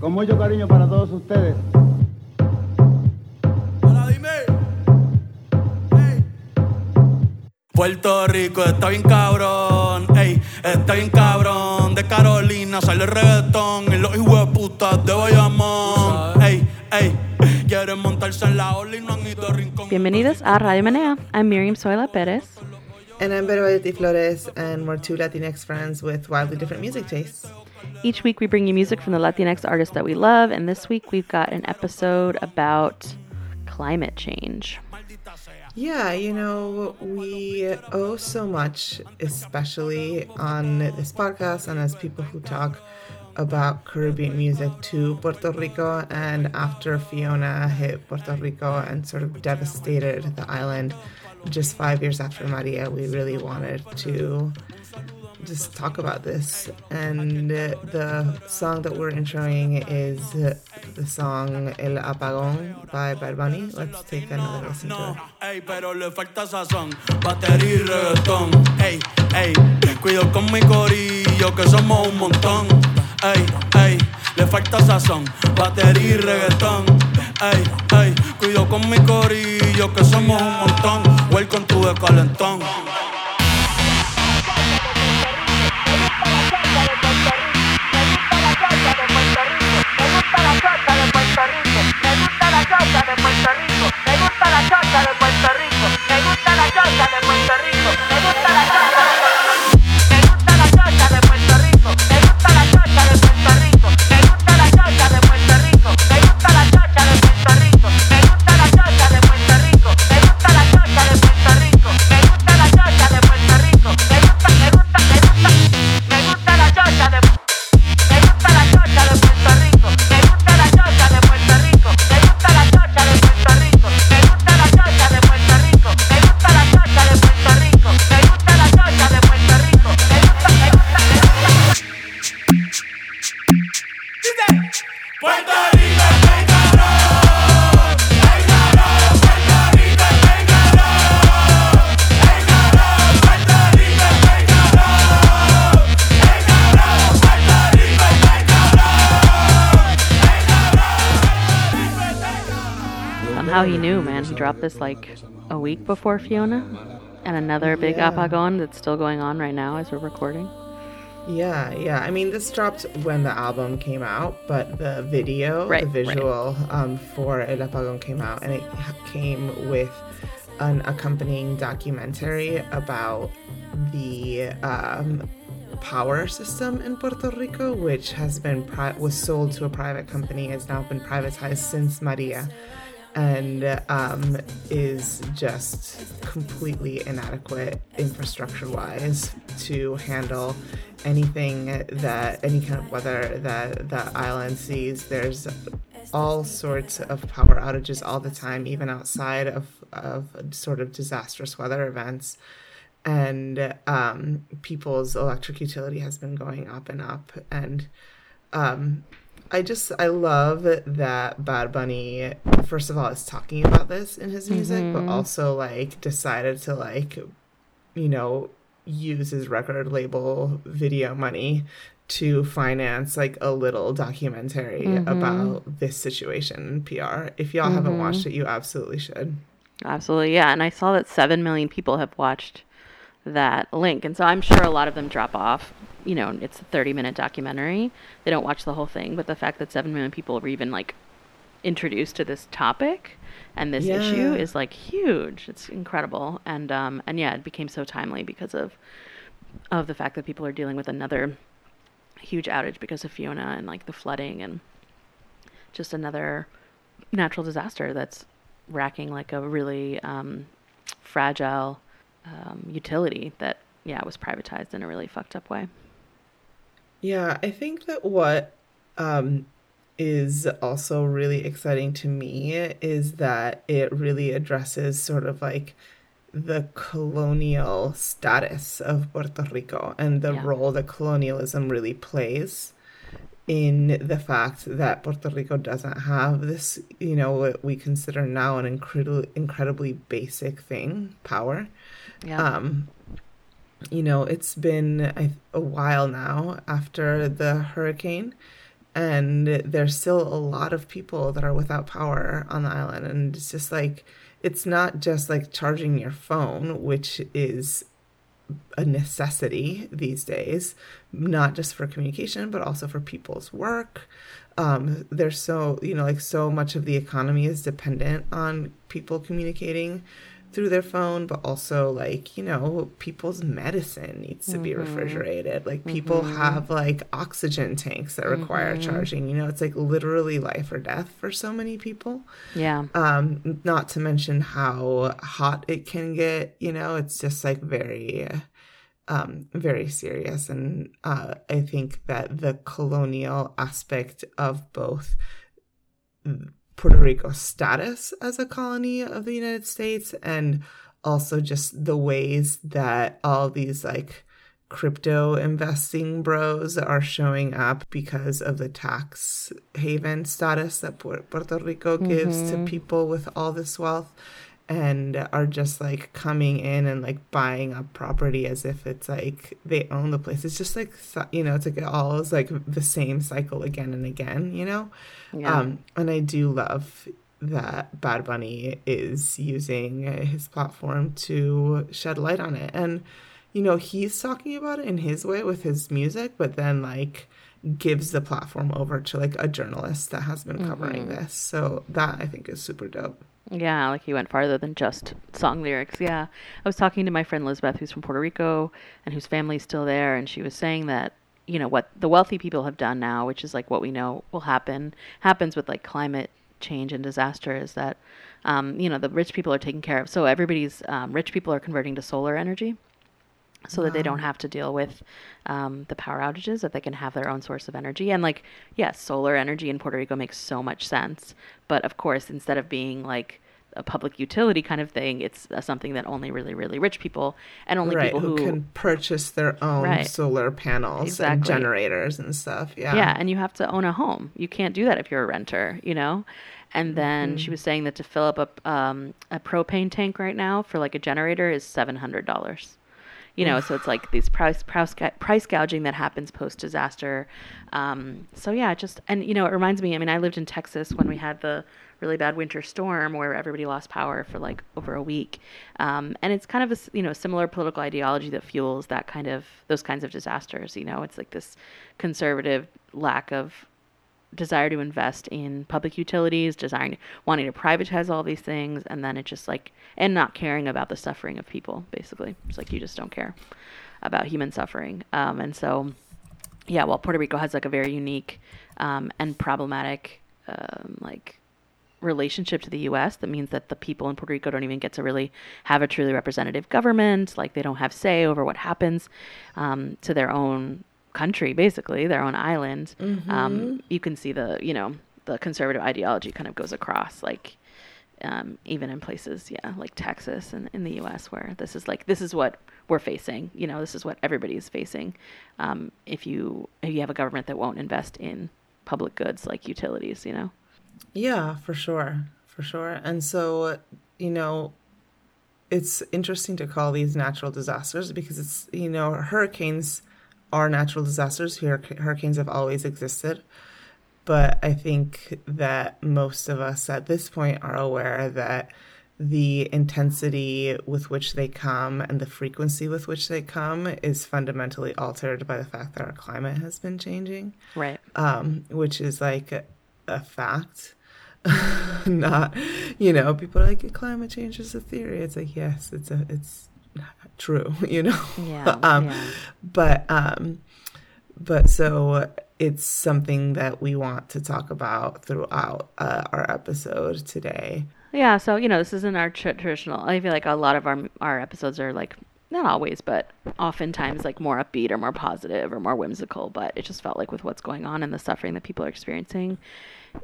Con mucho cariño para todos ustedes. Ahora dime. Ey. Puerto Rico está bien cabrón, ey, está bien cabrón. De Carolina sale el reggaetón y los hijos de putas de Bayamón. Ey, ey, quieren montarse en la ola y no han ido a rincón. Bienvenidos a Radio Menea. I'm Miriam Soila Perez. And I'm Beruete Flores, and we're two Latinx friends with wildly different music tastes. Each week we bring you music from the Latinx artists that we love, and this week we've got an episode about climate change. Yeah, you know, we owe so much, especially on this podcast and as people who talk about Caribbean music to Puerto Rico. And after Fiona hit Puerto Rico and sort of devastated the island, just five years after Maria, we really wanted to just talk about this. And the song that we're introing is the song El Apagón by Bad Bunny. Let's take another listen to it. Pero le falta sazón, batería y reggaetón. Ey, ey, cuido con mi corillo que somos un montón. Ey, ey, le falta sazón, batería y reggaetón. Ey, ey, cuido con mi corillo que somos un montón. Welcome to the calentón. Somehow he knew, man. He dropped this like a week before Fiona, and another big Yeah. apagón that's still going on right now as we're recording. Yeah, yeah. I mean, this dropped when the album came out, but the video, Right, the right. visual um, for El Apagón came out, and it came with an accompanying documentary about the um, power system in Puerto Rico, which has been pri- was sold to a private company, has now been privatized since Maria, and um, is just completely inadequate infrastructure-wise to handle anything that any kind of weather that the island sees. There's all sorts of power outages all the time, even outside of, of sort of disastrous weather events. And um, people's electric utility has been going up and up. And um, I just, I love that Bad Bunny, first of all, is talking about this in his music, but mm-hmm. also like decided to like, you know, use his record label video money to finance like a little documentary mm-hmm. about this situation in PR. If y'all haven't mm-hmm. watched it, you absolutely should. Absolutely, yeah. And I saw that 7 million people have watched that link. And so I'm sure a lot of them drop off. You know, it's a 30 minute documentary. They don't watch the whole thing. But the fact that 7 million people were even like introduced to this topic and this issue is like huge. It's incredible. And, um, and yeah, it became so timely because of, of the fact that people are dealing with another huge outage because of Fiona and like the flooding and just another natural disaster that's racking like a really um, fragile um, utility that yeah was privatized in a really fucked up way. Yeah, I think that what um, is also really exciting to me is that it really addresses sort of like the colonial status of Puerto Rico and the Yeah. role that colonialism really plays in the fact that Puerto Rico doesn't have this, you know, what we consider now an incredibly, incredibly basic thing, power. Yeah. Um, you know, it's been a, while now after the hurricane, and there's still a lot of people that are without power on the island and it's just like it's not just like charging your phone which is a necessity these days not just for communication but also for people's work. Um, there's so you know like so much of the economy is dependent on people communicating through their phone, but also like, you know, people's medicine needs to mm-hmm. be refrigerated. Like people mm-hmm. have like oxygen tanks that require mm-hmm. charging. You know, it's like literally life or death for so many people. Yeah. Um, not to mention how hot it can get, you know, it's just like very um, very serious. And uh, I think that the colonial aspect of both Puerto Rico's status as a colony of the United States and also just the ways that all these like crypto investing bros are showing up because of the tax haven status that Puerto Rico gives mm-hmm. to people with all this wealth and are just like coming in and like buying up property as if it's like they own the place. It's just like you know, it's like it all is like the same cycle again and again, you know. Yeah. Um, and I do love that Bad Bunny is using his platform to shed light on it, and you know he's talking about it in his way with his music, but then like gives the platform over to like a journalist that has been covering mm-hmm. this. So that I think is super dope. Yeah, like he went farther than just song lyrics. Yeah. I was talking to my friend Elizabeth, who's from Puerto Rico and whose family's still there, and she was saying that, you know, what the wealthy people have done now, which is like what we know will happen, happens with like climate change and disaster, is that, um, you know, the rich people are taken care of. So everybody's, um, rich people are converting to solar energy so wow. that they don't have to deal with um, the power outages that they can have their own source of energy and like yes solar energy in puerto rico makes so much sense but of course instead of being like a public utility kind of thing it's uh, something that only really really rich people and only right, people who, who, can purchase their own right. solar panels exactly. and generators and stuff yeah yeah and you have to own a home you can't do that if you're a renter you know and then mm-hmm. she was saying that to fill up a, um, a propane tank right now for like a generator is $700 you know so it's like these price price, price gouging that happens post disaster um, so yeah just and you know it reminds me i mean i lived in texas when we had the really bad winter storm where everybody lost power for like over a week. Um, and it's kind of a you know similar political ideology that fuels that kind of those kinds of disasters you know? It's like this conservative lack of desire to invest in public utilities, desiring wanting to privatize all these things, and then it just like and not caring about the suffering of people. Basically, it's like you just don't care about human suffering. Um, and so, yeah, while Puerto Rico has like a very unique um, and problematic um, like relationship to the U.S. That means that the people in Puerto Rico don't even get to really have a truly representative government. Like they don't have say over what happens um, to their own country, basically their own island, um, mm-hmm. um, you can see the you know the conservative ideology kind of goes across like um, even in places yeah like Texas and in the U.S. where this is like this is what we're facing. You know this is what everybody is facing. Um, if you if you have a government that won't invest in public goods like utilities, you know. Yeah, for sure, for sure. And so you know it's interesting to call these natural disasters because it's you know hurricanes are natural disasters. Hurricanes have always existed. But I think that most of us at this point are aware that the intensity with which they come and the frequency with which they come is fundamentally altered by the fact that our climate has been changing. Right. Um, which is like a, a fact. Not, you know, people are like climate change is a theory. It's like yes, it's a it's true, you know. Yeah. um, yeah. But um, but so it's something that we want to talk about throughout uh, our episode today. Yeah. So you know, this isn't our traditional. I feel like a lot of our our episodes are like not always, but oftentimes like more upbeat or more positive or more whimsical. But it just felt like with what's going on and the suffering that people are experiencing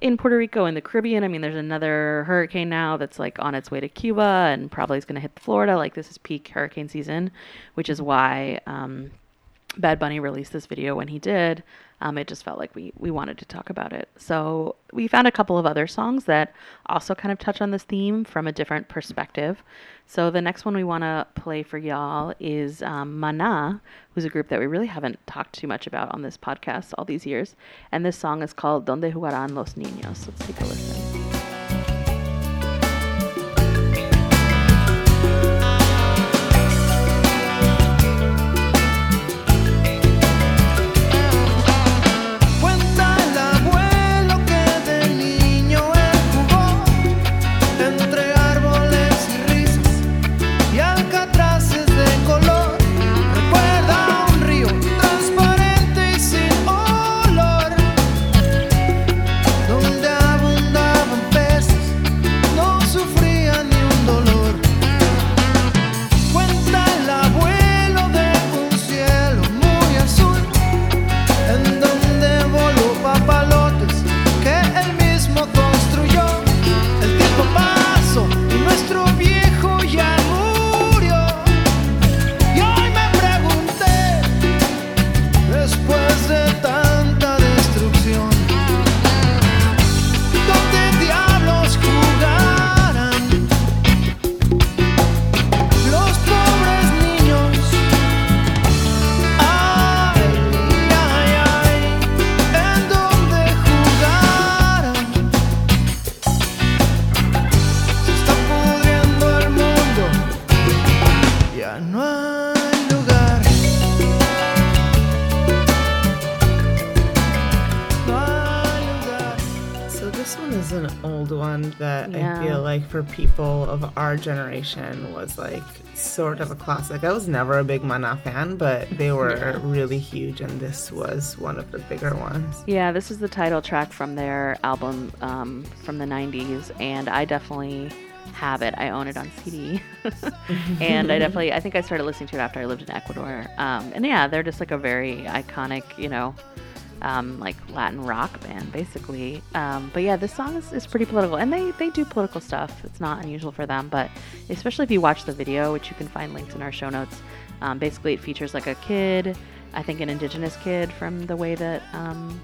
in Puerto Rico and the Caribbean. I mean, there's another hurricane now that's like on its way to Cuba and probably is going to hit Florida. Like this is peak hurricane season, which is why um, Bad Bunny released this video when he did, um, it just felt like we we wanted to talk about it. So we found a couple of other songs that also kind of touch on this theme from a different perspective. So the next one we want to play for y'all is um, Mana, who's a group that we really haven't talked too much about on this podcast all these years, and this song is called "Donde Jugarán los Niños." Let's take a listen. So this one is an old one that Yeah. I feel like for people of our generation was like sort of a classic. I was never a big Mana fan, but they were Yeah. really huge, and this was one of the bigger ones. Yeah, this is the title track from their album um, from the 90s, and I definitely have it. I own it on CD. and I definitely, I think I started listening to it after I lived in Ecuador. Um, and yeah, they're just like a very iconic, you know, um, like Latin rock band, basically. Um, but yeah, this song is, is pretty political, and they, they do political stuff. It's not unusual for them, but especially if you watch the video, which you can find linked in our show notes. Um, basically, it features like a kid, I think an indigenous kid from the way that um,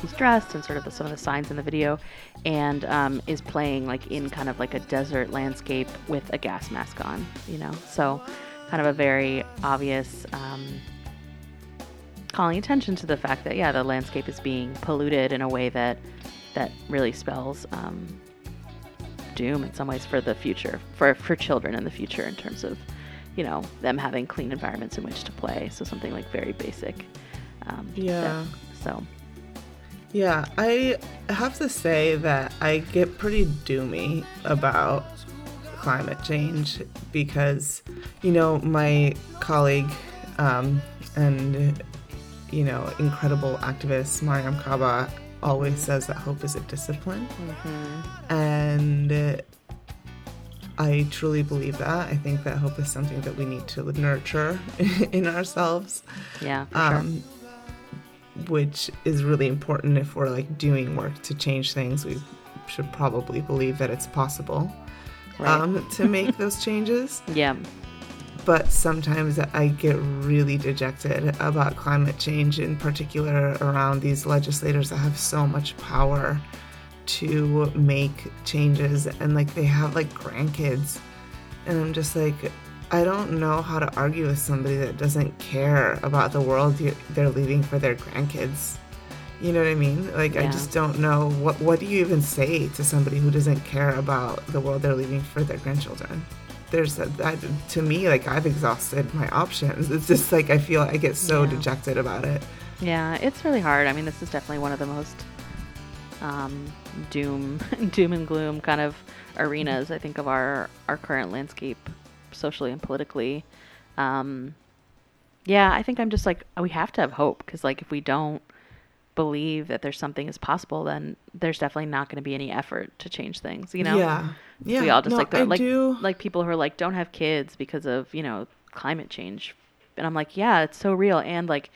he's dressed and sort of the, some of the signs in the video, and um, is playing like in kind of like a desert landscape with a gas mask on, you know. So, kind of a very obvious um, calling attention to the fact that yeah, the landscape is being polluted in a way that that really spells um, doom in some ways for the future for for children in the future in terms of you know them having clean environments in which to play. So something like very basic. Um, that- Yeah. so Yeah, I have to say that I get pretty doomy about climate change because, you know, my colleague um, and, you know, incredible activist Mariame Kaba always says that hope is a discipline. And uh, I truly believe that. I think that hope is something that we need to nurture in ourselves yeah, for sure. um, which is really important if we're like doing work to change things. We should probably believe that it's possible Right. um, to make those changes. yeah, But sometimes I get really dejected about climate change, in particular around these legislators that have so much power to make changes and like they have like grandkids. And I'm just like, I don't know how to argue with somebody that doesn't care about the world they're leaving for their grandkids. You know what I mean? Like I just don't know what what do you even say to somebody who doesn't care about the world they're leaving for their grandchildren? There's a, that, to me like I've exhausted my options. It's just like I feel I get so Yeah. dejected about it. yeah, it's really hard. I mean, this is definitely one of the most um, doom, doom and gloom kind of arenas. I think of our our current landscape, socially and politically. Um, yeah, I think I'm just like we have to have hope because like if we don't believe that there's something is possible, then there's definitely not going to be any effort to change things. You know? Yeah. Yeah. we all just no, like like do. like people who are like don't have kids because of you know climate change and i'm like yeah it's so real and like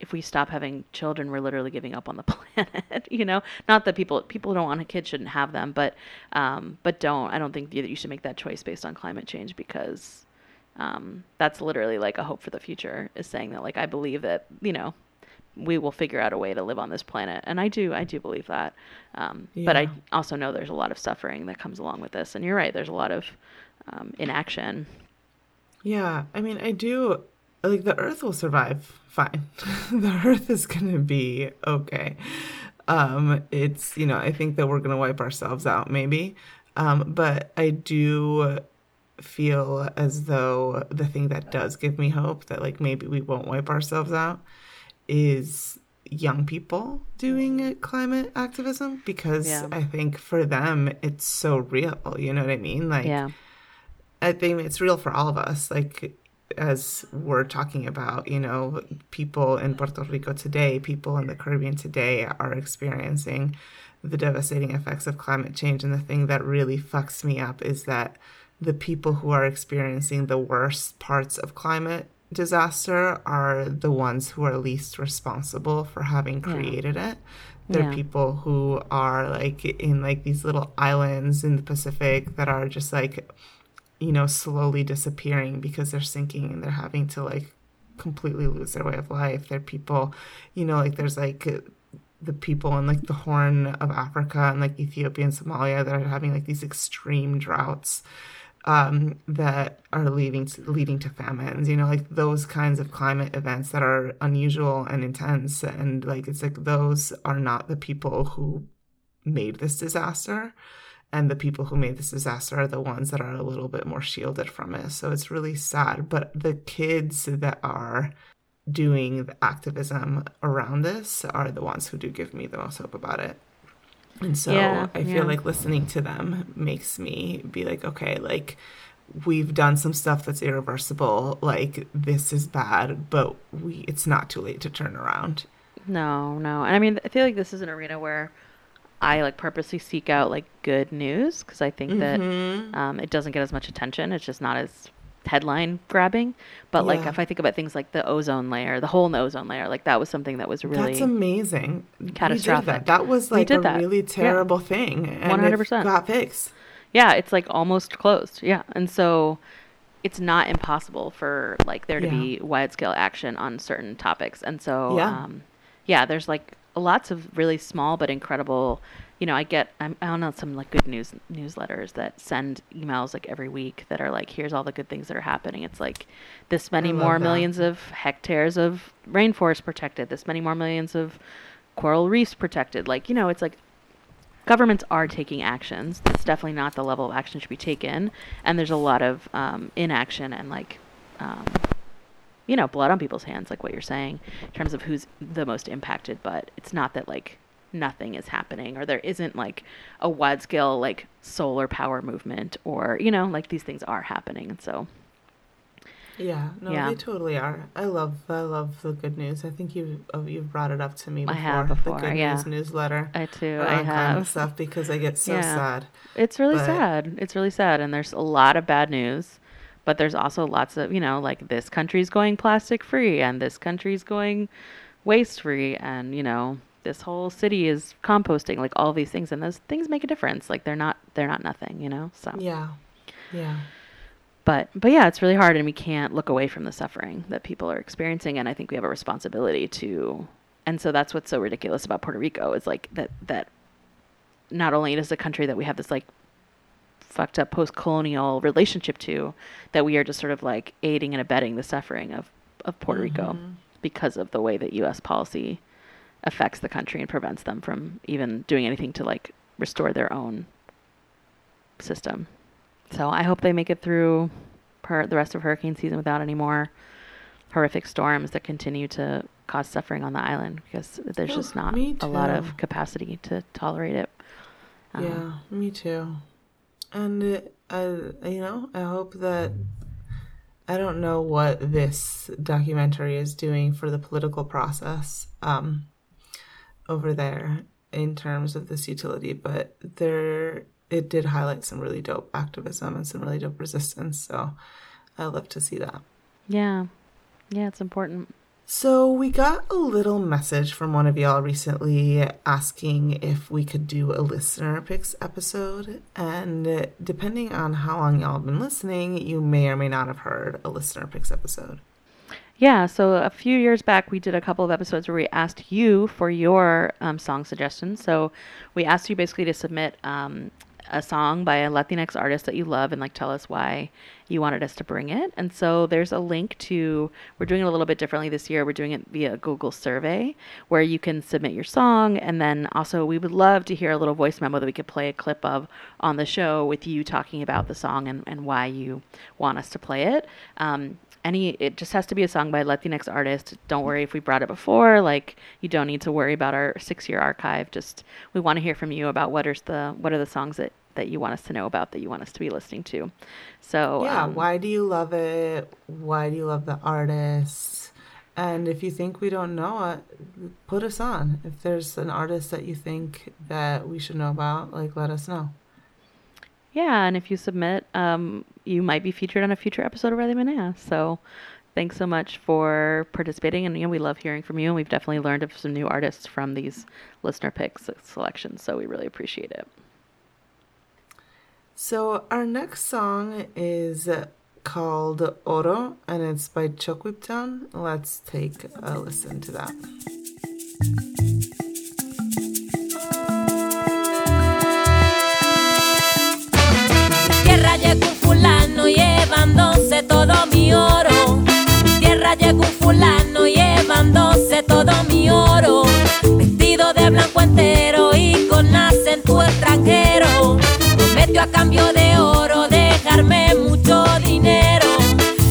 if we stop having children we're literally giving up on the planet you know not that people people who don't want a kid shouldn't have them but um but don't i don't think that you should make that choice based on climate change because um, that's literally like a hope for the future is saying that like I believe that you know we will figure out a way to live on this planet. And I do I do believe that. Um, but I also know there's a lot of suffering that comes along with this. And you're right there's a lot of um, inaction. Yeah, I mean, I do like the Earth will survive fine. the Earth is gonna be okay. Um, it's you know, I think that we're gonna wipe ourselves out maybe, um, but I do feel as though the thing that does give me hope that like maybe we won't wipe ourselves out is young people doing climate activism because Yeah. I think for them it's so real. You know what I mean? Like. yeah I think it's real for all of us. Like, as we're talking about, you know, people in Puerto Rico today, people in the Caribbean today are experiencing the devastating effects of climate change. And the thing that really fucks me up is that the people who are experiencing the worst parts of climate disaster are the ones who are least responsible for having created it. They're Yeah. people who are like in like these little islands in the Pacific that are just like you know, slowly disappearing because they're sinking and they're having to like completely lose their way of life. They're people, you know, like there's like the people in like the Horn of Africa and like Ethiopia and Somalia that are having like these extreme droughts um, that are leading to, leading to famines. You know, like those kinds of climate events that are unusual and intense, and like it's like those are not the people who made this disaster and the people who made this disaster are the ones that are a little bit more shielded from it. So it's really sad. But the kids that are doing the activism around this are the ones who do give me the most hope about it. And so Yeah, I feel yeah. like listening to them makes me be like, okay, like we've done some stuff that's irreversible. Like this is bad, but we it's not too late to turn around. No, no. And I mean, I feel like this is an arena where I like purposely seek out like good news because I think that Mm-hmm. um, it doesn't get as much attention. It's just not as headline grabbing. But like if I think about things like the ozone layer, the hole in the ozone layer, like that was something that was really That's amazing. Catastrophic. That. that was like a that. really Yeah. terrible thing. And 100%. It got fixed. yeah, it's like almost closed. Yeah. And so it's not impossible for like there to Yeah. be wide scale action on certain topics. And so Yeah. um yeah, there's like lots of really small but incredible you know, I get I'm I don't know some like good news newsletters that send emails like every week that are like here's all the good things that are happening. It's like this many more that. millions of hectares of rainforest protected, this many more millions of coral reefs protected. Like, you know, it's like governments are taking actions. That's definitely not the level of action should be taken. And there's a lot of um, inaction and like, um, you know, blood on people's hands, like what you're saying, in terms of who's the most impacted. But it's not that like nothing is happening or there isn't like a wide scale like solar power movement or, you know, like these things are happening. And so, Yeah, no, Yeah. they totally are. I love, I love the good news. I think you've uh, you've brought it up to me I before. have before, the good yeah. news newsletter. I too, I around climate have. stuff because I get so Yeah. sad. It's really But- sad. It's really sad. And there's a lot of bad news, but there's also lots of, you know, like this country's going plastic free and this country's going waste free and, you know, this whole city is composting, like all these things and those things make a difference. Like they're not they're not nothing, you know? So Yeah, yeah, but but yeah, it's really hard and we can't look away from the suffering that people are experiencing and I think we have a responsibility to and so that's what's so ridiculous about Puerto Rico is like that that not only is a country that we have this like fucked up post-colonial relationship to that we are just sort of like aiding and abetting the suffering of of Puerto Rico mm-hmm. because of the way that US policy affects the country and prevents them from even doing anything to like restore their own system. So I hope they make it through the rest of hurricane season without any more horrific storms that continue to cause suffering on the island because there's Oh, just not a lot of capacity to tolerate it. Um, yeah. Me too. And it, I, you know, I hope that I don't know what this documentary is doing for the political process um, over there in terms of this utility, but there it did highlight some really dope activism and some really dope resistance. So I love to see that. Yeah. Yeah, it's important. So we got a little message from one of y'all recently asking if we could do a listener picks episode. And depending on how long y'all have been listening, you may or may not have heard a listener picks episode. Yeah, so a few years back, we did a couple of episodes where we asked you for your um, song suggestions. So we asked you basically to submit um, a song by a Latinx artist that you love and like tell us why you wanted us to bring it. And so there's a link to, we're doing it a little bit differently this year. We're doing it via Google survey where you can submit your song. And then also, we would love to hear a little voice memo that we could play a clip of on the show with you talking about the song and, and why you want us to play it. Um, any it just has to be a song by a Latinx artist. Don't worry if we brought it before. Like you don't need to worry about our six year archive. Just we want to hear from you about what are the what are the songs that that you want us to know about that you want us to be listening to. So Yeah, um, why do you love it? Why do you love the artist? And if you think we don't know it, put us on. If there's an artist that you think that we should know about, like let us know. Yeah, and if you submit, um, you might be featured on a future episode of Radio Menea. So thanks so much for participating. And you know, we love hearing from you. And we've definitely learned of some new artists from these listener picks selections. So we really appreciate it. So our next song is called Oro and it's by ChocQuibTown. Let's take a listen to that. Llevándose todo mi oro. Tierra llegó un fulano llevándose todo mi oro. Vestido de blanco entero y con acento extranjero. Prometió a cambio de oro dejarme mucho dinero.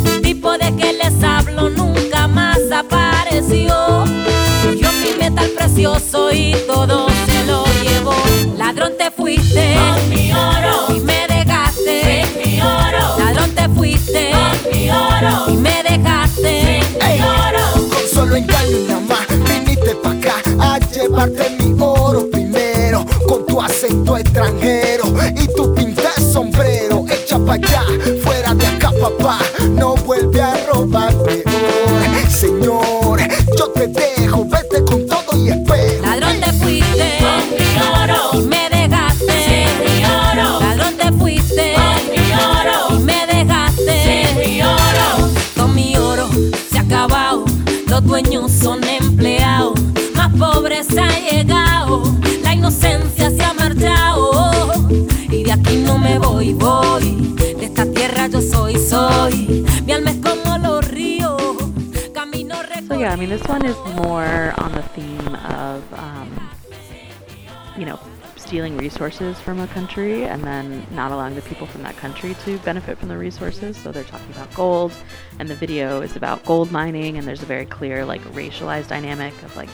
El tipo de que les hablo nunca más apareció. Yo mi metal precioso y todo se lo llevó. Ladrón te fuiste con mi oro y me dejaste sin mi oro. Con solo engaño y nada más viniste pa' acá a llevarte mi oro primero. Con tu acento extranjero y tu pinta sombrero Echa pa' allá, fuera de acá papá. No vuelve a robar I mean, this one is more on the theme of, um, you know, stealing resources from a country and then not allowing the people from that country to benefit from the resources. So they're talking about gold, and the video is about gold mining, and there's a very clear like racialized dynamic of like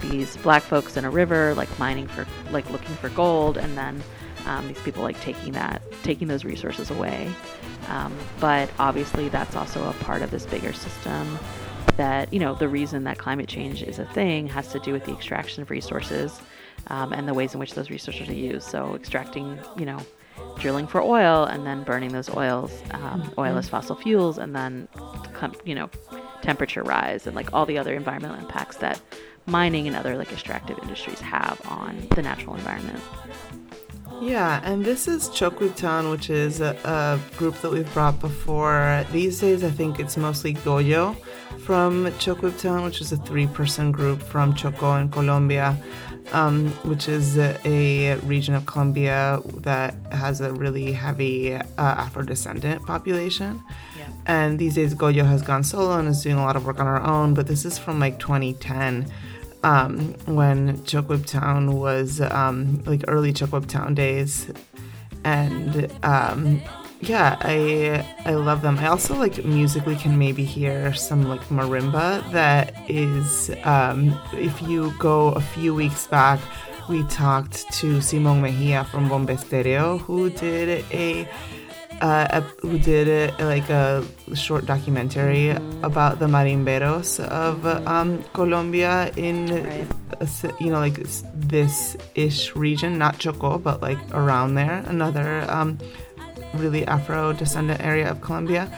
these black folks in a river like mining for like looking for gold, and then um, these people like taking that taking those resources away. Um, but obviously, that's also a part of this bigger system that you know the reason that climate change is a thing has to do with the extraction of resources um, and the ways in which those resources are used. So extracting, you know, drilling for oil and then burning those oils, um, oil as fossil fuels, and then you know, temperature rise and like all the other environmental impacts that mining and other like extractive industries have on the natural environment. Yeah, and this is ChocQuibTown, which is a, a group that we've brought before. These days, I think it's mostly Goyo from ChocQuibTown, which is a three person group from Choco in Colombia, um, which is a, region of Colombia that has a really heavy uh, Afro descendant population. And these days, Goyo has gone solo and is doing a lot of work on her own, but this is from like 2010 um, when Town was um, like early Town days, and um, yeah, I I love them. I also like musically can maybe hear some like marimba that is um, if you go a few weeks back. We talked to Simon Mejia from Bomba Stereo, who did a uh, a- who did a, like a short documentary about the marimberos of um, Colombia in Right. you know like this ish region, not Choco, but like around there. Another um, really Afro descendant area of Colombia.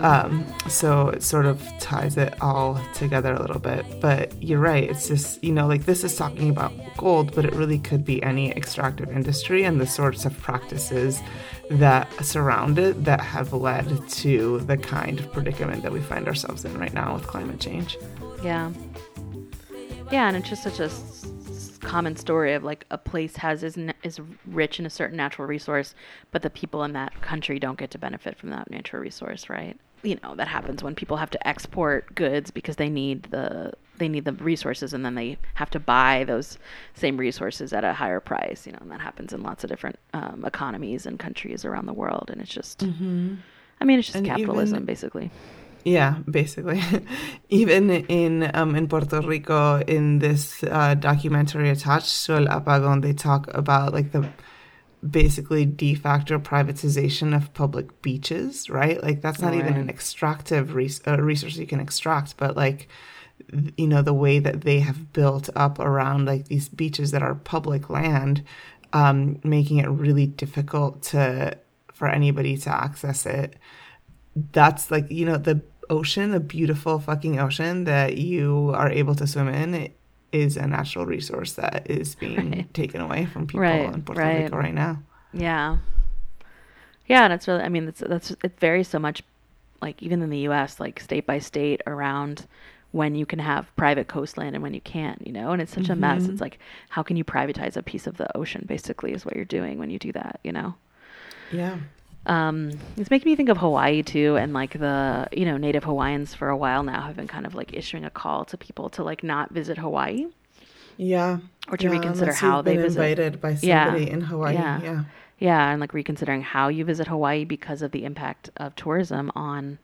Um, so it sort of ties it all together a little bit. But you're right. It's just, you know, like this is talking about gold, but it really could be any extractive industry and the sorts of practices that surround it that have led to the kind of predicament that we find ourselves in right now with climate change. Yeah. Yeah, and it's just such a common story of like a place has is is rich in a certain natural resource, but the people in that country don't get to benefit from that natural resource, right? You know that happens when people have to export goods because they need the they need the resources, and then they have to buy those same resources at a higher price. You know, and that happens in lots of different um, economies and countries around the world, and it's just. I mean, it's just And capitalism, even- basically. Yeah, basically. Even in um, in Puerto Rico, in this uh, documentary attached to El Apagón, they talk about like the basically de facto privatization of public beaches, right? Like that's not even an extractive res- uh, resource you can extract, but like th- you know the way that they have built up around like these beaches that are public land, um, making it really difficult to for anybody to access it that's like you know the ocean the beautiful fucking ocean that you are able to swim in it is a natural resource that is being Right. taken away from people Right, in Puerto right. Rico right now. Yeah. Yeah, and it's really I mean that's that's it varies so much like even in the US like state by state around when you can have private coastland and when you can't, you know? And it's such a mess. Mm-hmm. It's like how can you privatize a piece of the ocean basically is what you're doing when you do that, you know? Yeah. Um, it's making me think of Hawaii too, and like the you know Native Hawaiians for a while now have been kind of like issuing a call to people to like not visit Hawaii. Yeah. Or to yeah, reconsider how they visit. invited by Yeah. somebody in Hawaii. Yeah. Yeah. Yeah, and like reconsidering how you visit Hawaii because of the impact of tourism on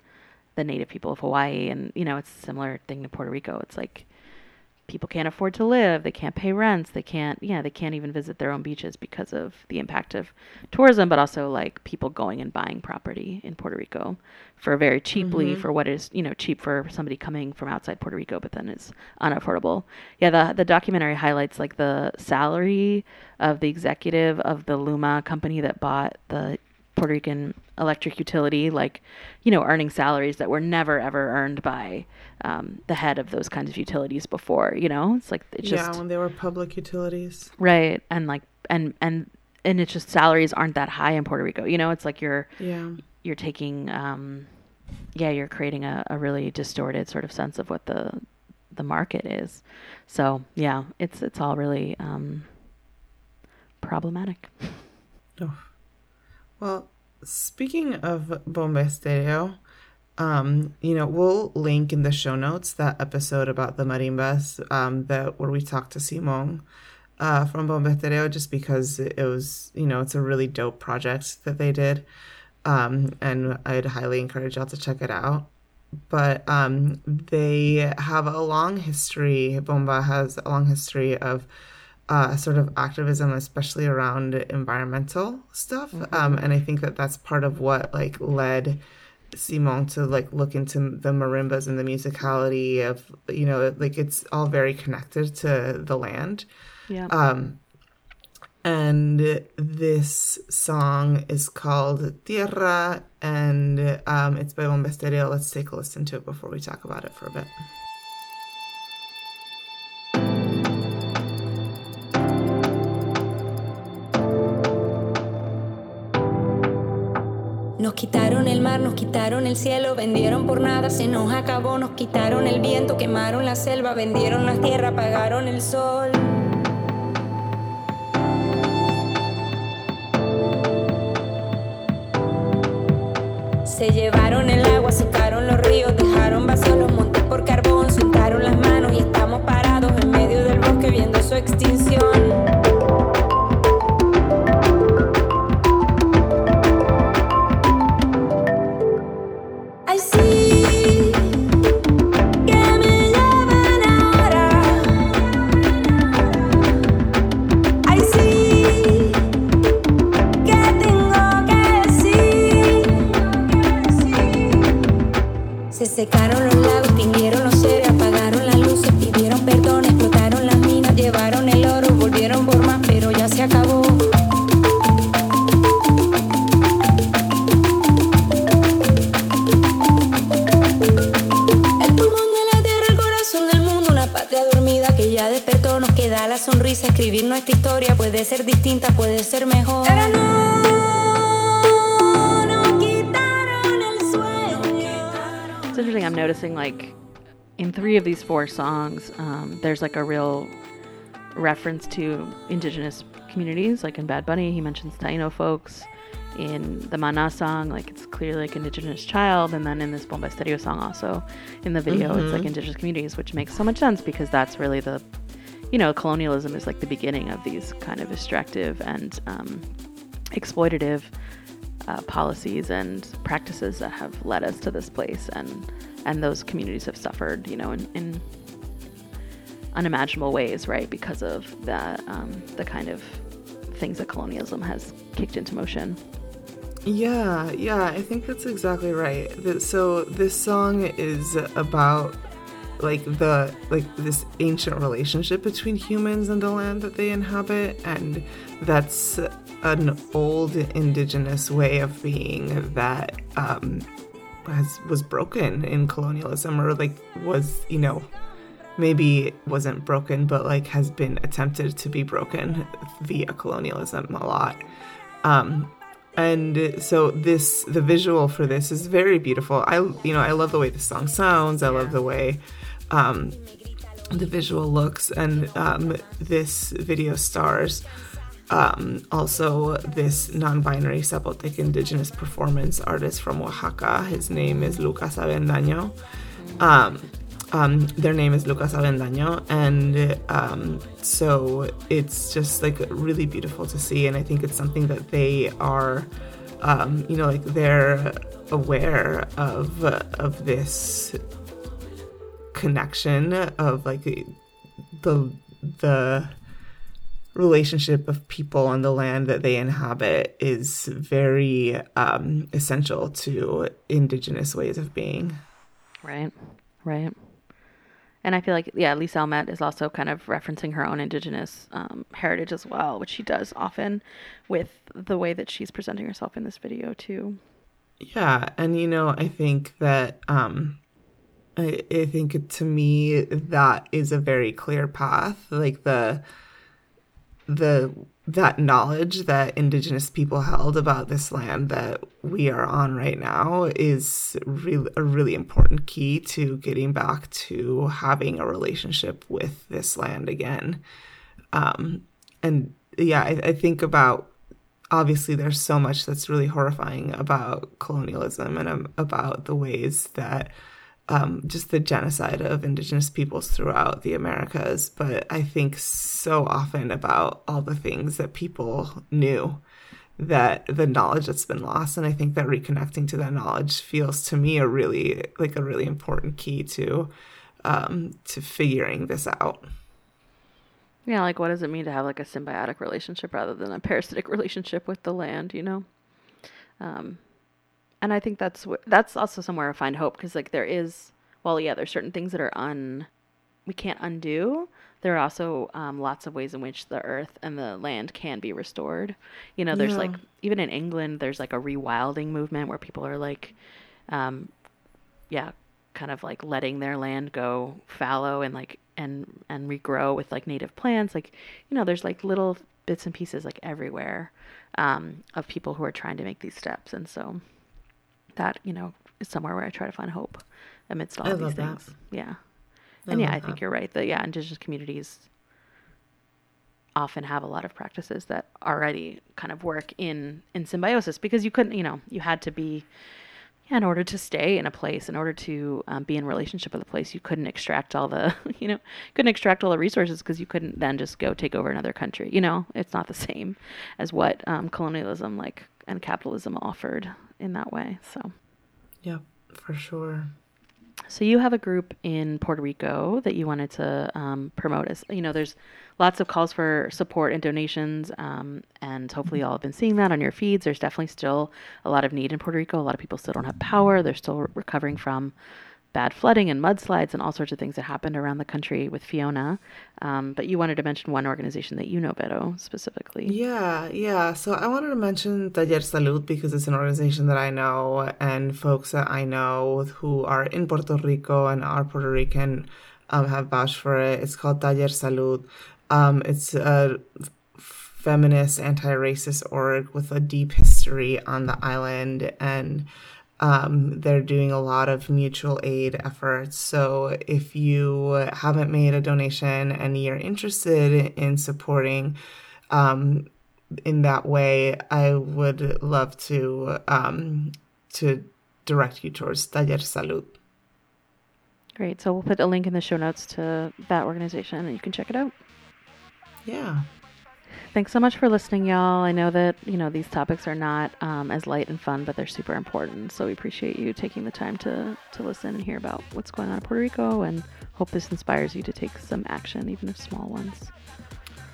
the native people of Hawaii. And, you know, it's a similar thing to Puerto Rico. It's like people can't afford to live, they can't pay rents, they can't, yeah, they can't even visit their own beaches because of the impact of tourism, but also like people going and buying property in Puerto Rico for very cheaply mm-hmm. for what is, you know, cheap for somebody coming from outside Puerto Rico, but then it's unaffordable. Yeah, the the documentary highlights like the salary of the executive of the Luma company that bought the Puerto Rican electric utility, like, you know, earning salaries that were never ever earned by um, the head of those kinds of utilities before. You know, it's like it's just yeah, when they were public utilities. right, and like and and and it's just salaries aren't that high in Puerto Rico. You know, it's like you're Yeah. you're taking um, yeah, you're creating a, a really distorted sort of sense of what the the market is. So yeah, it's it's all really um, problematic. Well, speaking of Bomba Estéreo, um, you know, we'll link in the show notes that episode about the marimbas, um, that where we talked to Simon, uh, from Bomba Estéreo, just because it was, you know, it's a really dope project that they did, um, and I'd highly encourage y'all to check it out. But um, they have a long history. Bomba has a long history of uh, sort of activism, especially around environmental stuff. Um, and I think that that's part of what like led Simon to like look into the marimbas and the musicality of you know like it's all very connected to the land. Yeah. Um, and this song is called Tierra, and um, it's by Bomba Estéreo. Let's take a listen to it before we talk about it for a bit. Nos quitaron el mar, nos quitaron el cielo, vendieron por nada, se nos acabó, nos quitaron el viento, quemaron la selva, vendieron la tierra, apagaron el sol. Se llevaron el agua, secaron los ríos, dejaron vacíos los montes por carbón, soltaron las manos y estamos parados en medio del bosque viendo su extinción. Of these four songs, um, there's like a real reference to indigenous communities. Like in Bad Bunny, he mentions Taino folks. In the Mana song, like it's clearly like indigenous child, and then in this Bomba Estéreo song, also in the video, it's like indigenous communities, which makes so much sense because that's really the, you know, colonialism is like the beginning of these kind of extractive and um, exploitative uh, policies and practices that have led us to this place, and and those communities have suffered, you know, in, in unimaginable ways, right, because of that um, the kind of things that colonialism has kicked into motion. Yeah, yeah, I think that's exactly right. So this song is about like the like this ancient relationship between humans and the land that they inhabit and that's an old indigenous way of being that um has was broken in colonialism or like was, you know, maybe wasn't broken but like has been attempted to be broken via colonialism a lot. Um and so this the visual for this is very beautiful. I you know i love the way the song sounds. I love the way um, the visual looks. And um, this video stars um, also this non-binary zapotec indigenous performance artist from oaxaca his name is lucas avendaño um, um, their name is Lucas Avendaño, and um, so it's just like really beautiful to see. And I think it's something that they are, um, you know, like they're aware of of this connection of like the the relationship of people on the land that they inhabit is very um, essential to indigenous ways of being. Right, right. And I feel like, yeah, Li Saumet is also kind of referencing her own indigenous um, heritage as well, which she does often with the way that she's presenting herself in this video, too. Yeah, and you know, I think that um I, I think to me that is a very clear path. Like the the that knowledge that indigenous people held about this land that we are on right now is really a really important key to getting back to having a relationship with this land again. Um, and yeah, I, I think about obviously there's so much that's really horrifying about colonialism and um, about the ways that um, just the genocide of indigenous peoples throughout the Americas. But I think so often about all the things that people knew that the knowledge that's been lost and i think that reconnecting to that knowledge feels to me a really like a really important key to um to figuring this out Yeah, like what does it mean to have like a symbiotic relationship rather than a parasitic relationship with the land, you know? Um, and I think that's wh- that's also somewhere I find hope because like there is, well, yeah, there's certain things that are un, we can't undo. There are also um, lots of ways in which the earth and the land can be restored. You know, there's Yeah. like even in England, there's like a rewilding movement where people are like, um, yeah, kind of like letting their land go fallow and like and and regrow with like native plants. Like you know, there's like little bits and pieces like everywhere um, of people who are trying to make these steps, and so that you know is somewhere where I try to find hope amidst all I of these love that. things. Yeah, I and yeah, I think that. you're right. That yeah, indigenous communities often have a lot of practices that already kind of work in in symbiosis because you couldn't you know you had to be yeah, in order to stay in a place, in order to um, be in relationship with a place, you couldn't extract all the, you know, couldn't extract all the resources because you couldn't then just go take over another country. You know, it's not the same as what um, colonialism like and capitalism offered in that way. So, Yep, for sure. so you have a group in Puerto Rico that you wanted to um, promote. As you know, there's lots of calls for support and donations, um, and hopefully y'all have been seeing that on your feeds. There's definitely still a lot of need in Puerto Rico. A lot of people still don't have power. They're still recovering from bad flooding and mudslides and all sorts of things that happened around the country with Fiona. Um, but you wanted to mention one organization that you know, Beto, specifically. Yeah, yeah. So I wanted to mention Taller Salud because it's an organization that I know and folks that I know who are in Puerto Rico and are Puerto Rican um, have vouched for it. It's called Taller Salud. Um, it's a feminist anti-racist org with a deep history on the island and um, they're doing a lot of mutual aid efforts. So if you haven't made a donation and you're interested in supporting um, in that way, I would love to um, to direct you towards Taller Salud. Great. So we'll put a link in the show notes to that organization and you can check it out. Yeah. Thanks so much for listening, y'all. I know that, you know, these topics are not um, as light and fun, but they're super important. So we appreciate you taking the time to, to listen and hear about what's going on in Puerto Rico and hope this inspires you to take some action, even if small ones.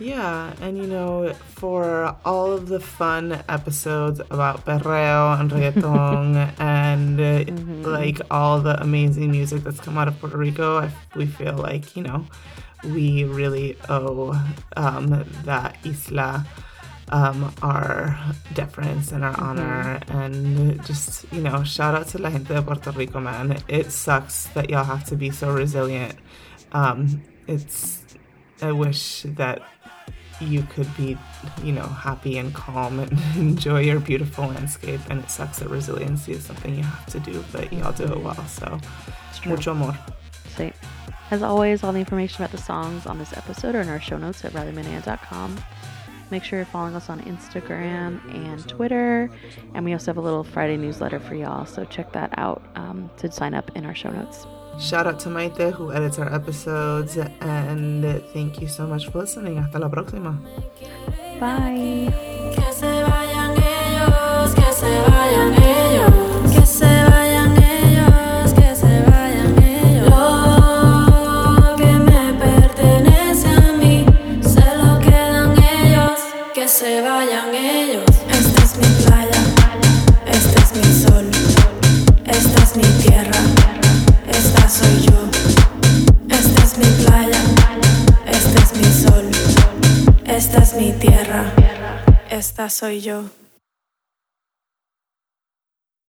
Yeah, and you know, for all of the fun episodes about perreo and reggaeton and uh, mm-hmm. like all the amazing music that's come out of Puerto Rico, I, we feel like, you know, we really owe um, that isla um, our deference and our mm-hmm. honor. And just, you know, shout out to la gente de Puerto Rico, man. It sucks that y'all have to be so resilient. Um, it's, I wish that you could be, you know, happy and calm and enjoy your beautiful landscape. And it sucks that resiliency is something you have to do, but y'all do it well. So, mucho amor. Sí. As always, all the information about the songs on this episode are in our show notes at radiomenea.com. Make sure you're following us on Instagram and Twitter. And we also have a little Friday newsletter for y'all, so check that out um, to sign up in our show notes. Shout out to Maite who edits our episodes, and thank you so much for listening. Hasta la próxima. Bye. Mi tierra, esta soy yo.